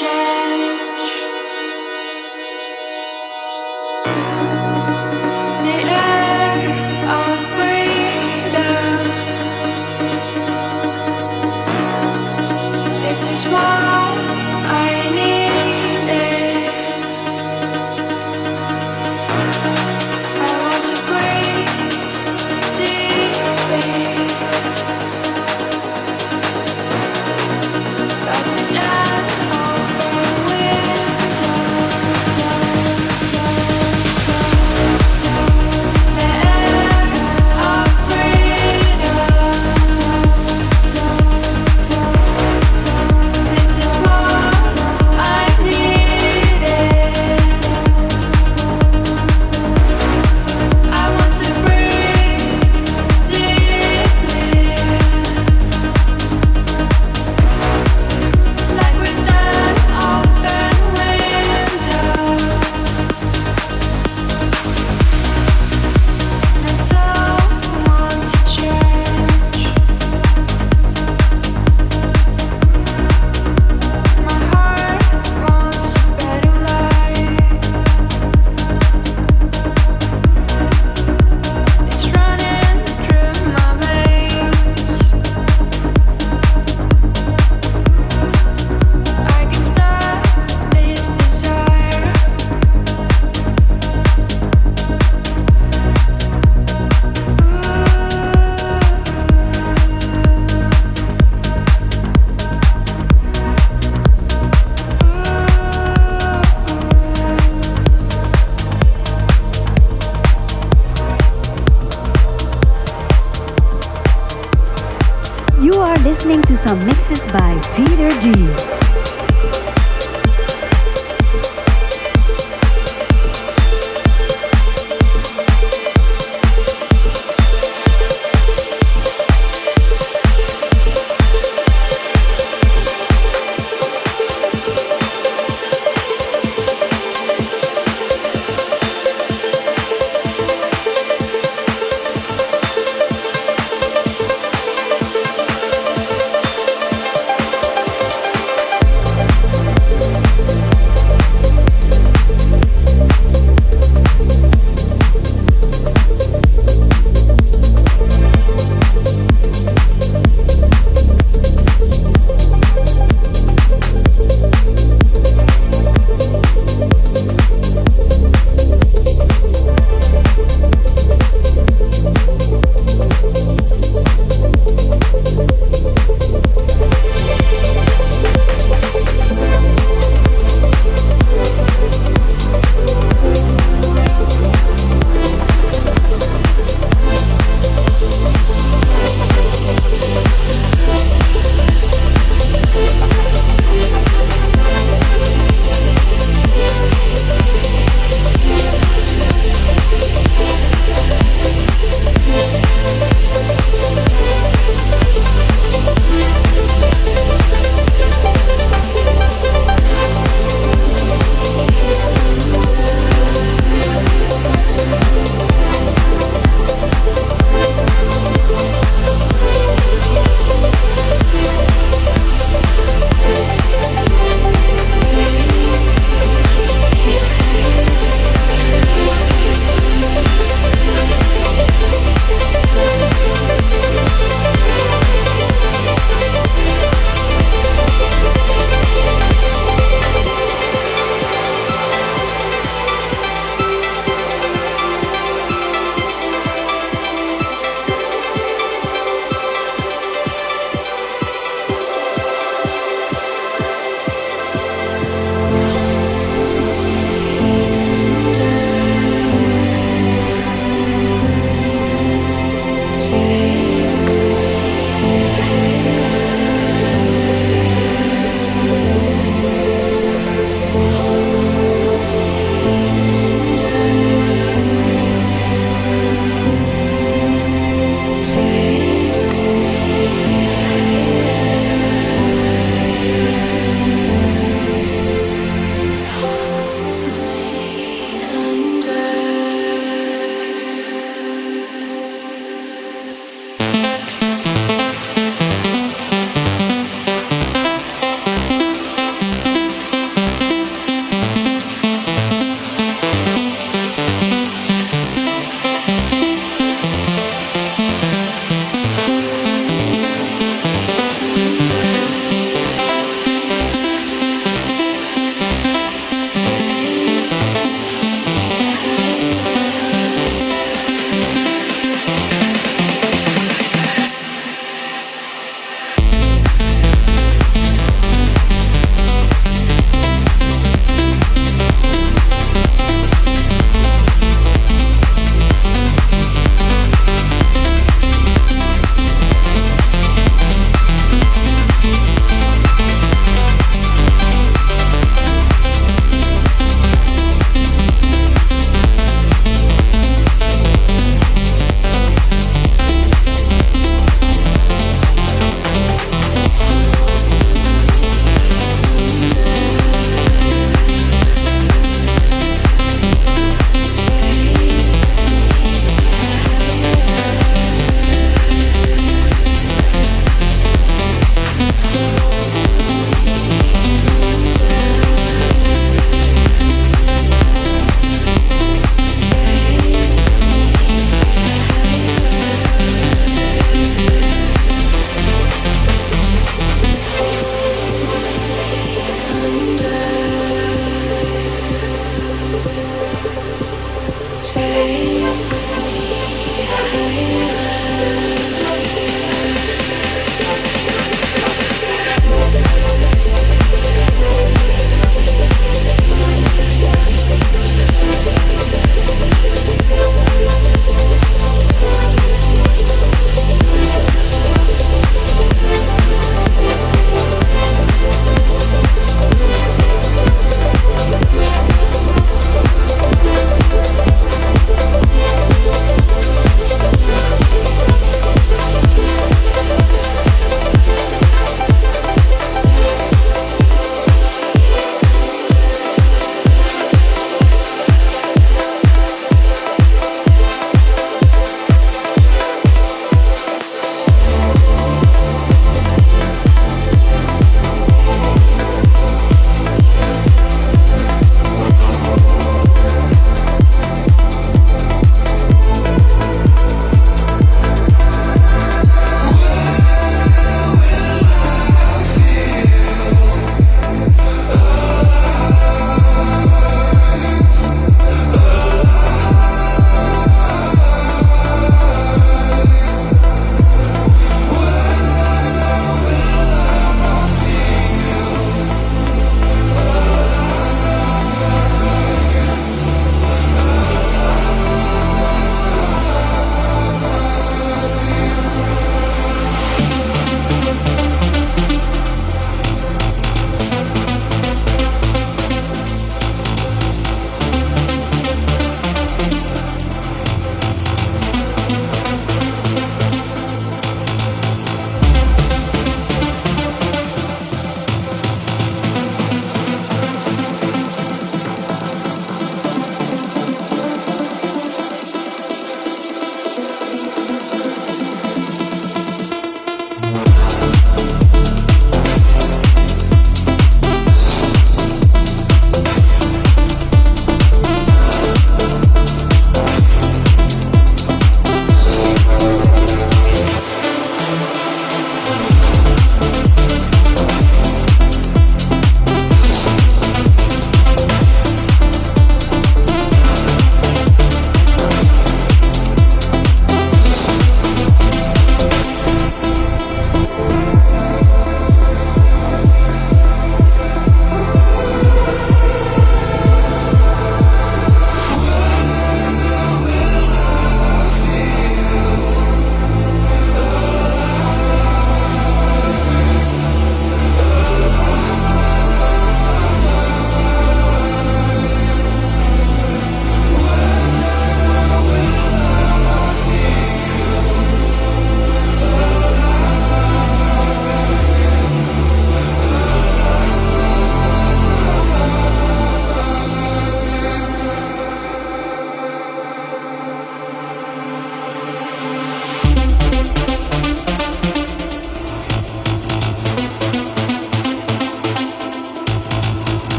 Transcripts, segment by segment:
share. Awesome mixes by Peter D.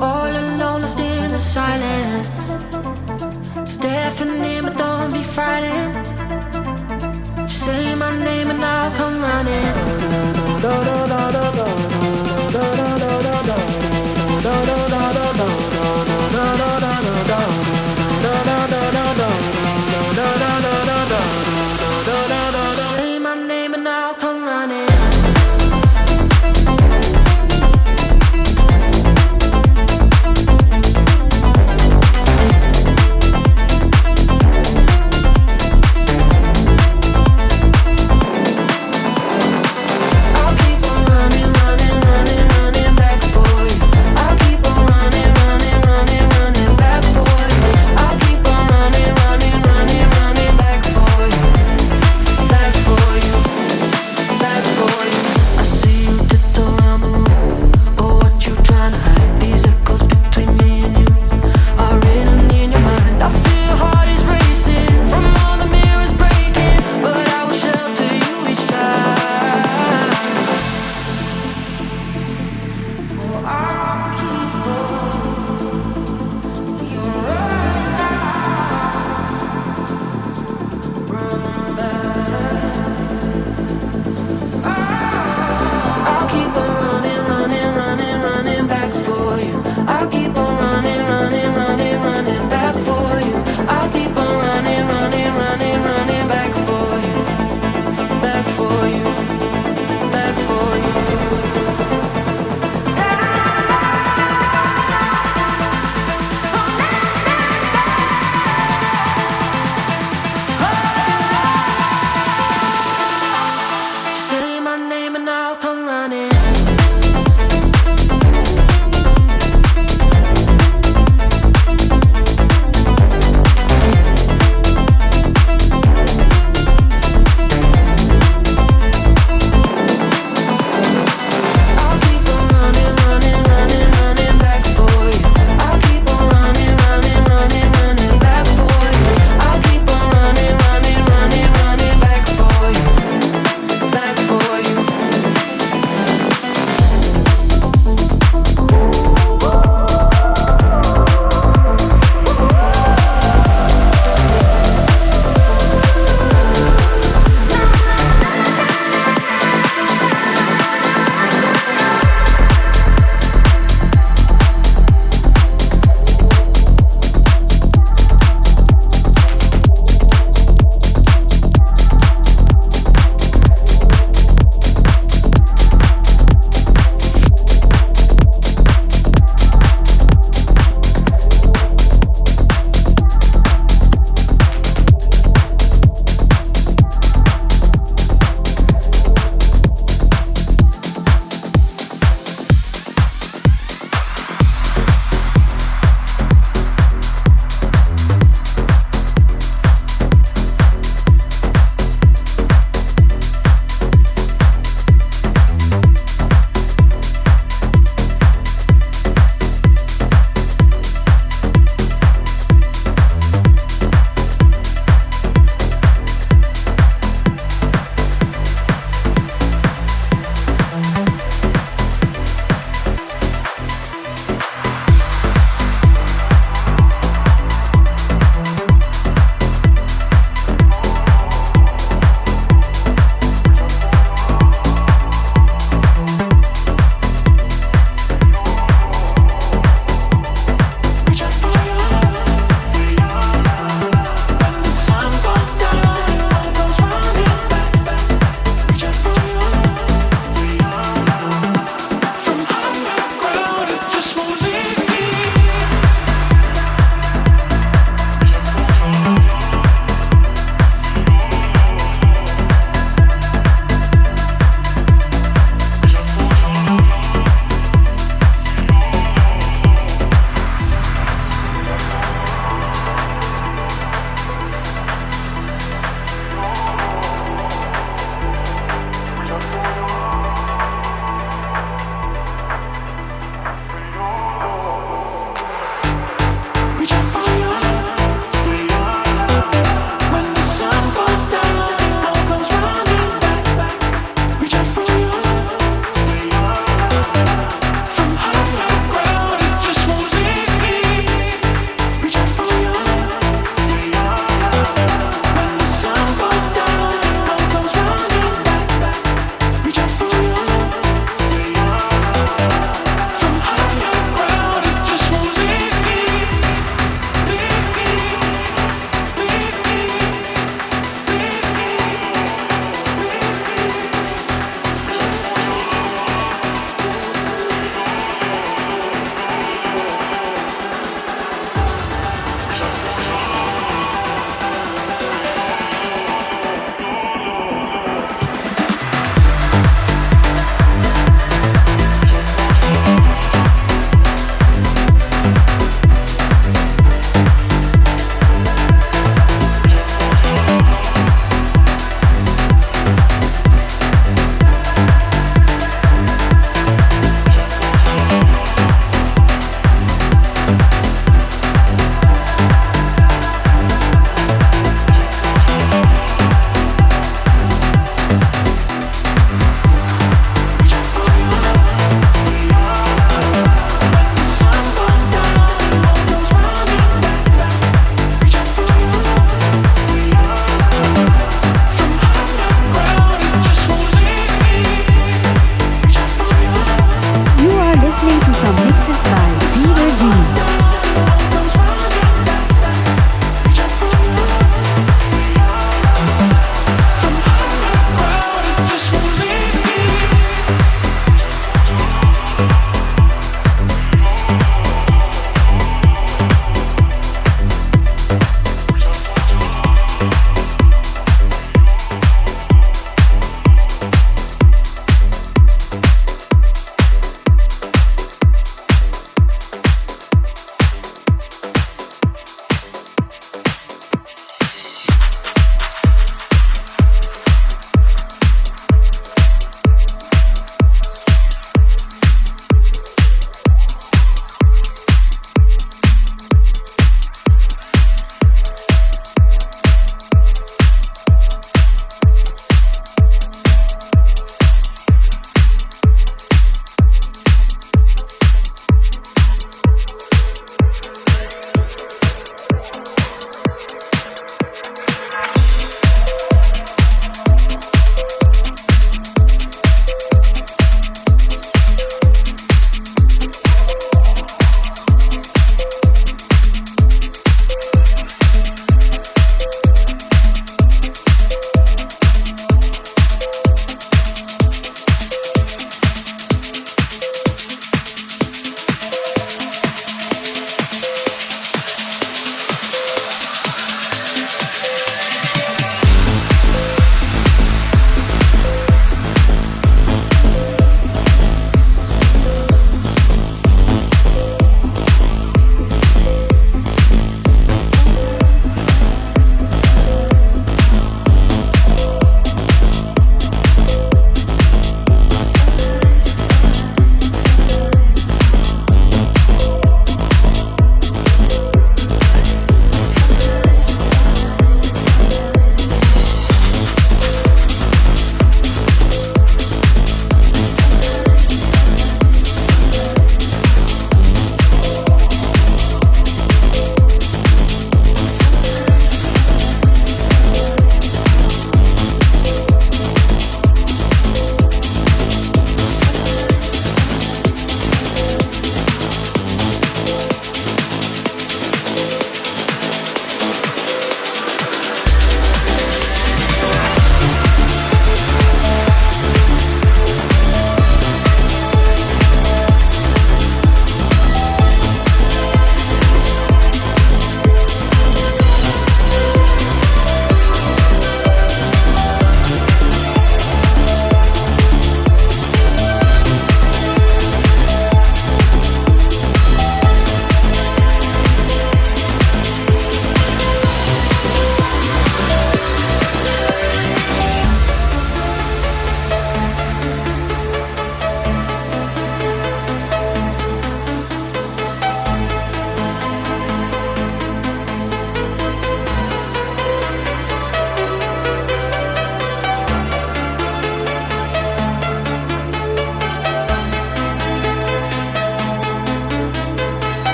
all alone, lost in the silence. It's deafening, but don't be frightened. Just say my name and I'll come running. Da da da da da da da da da da da da da da da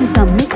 to some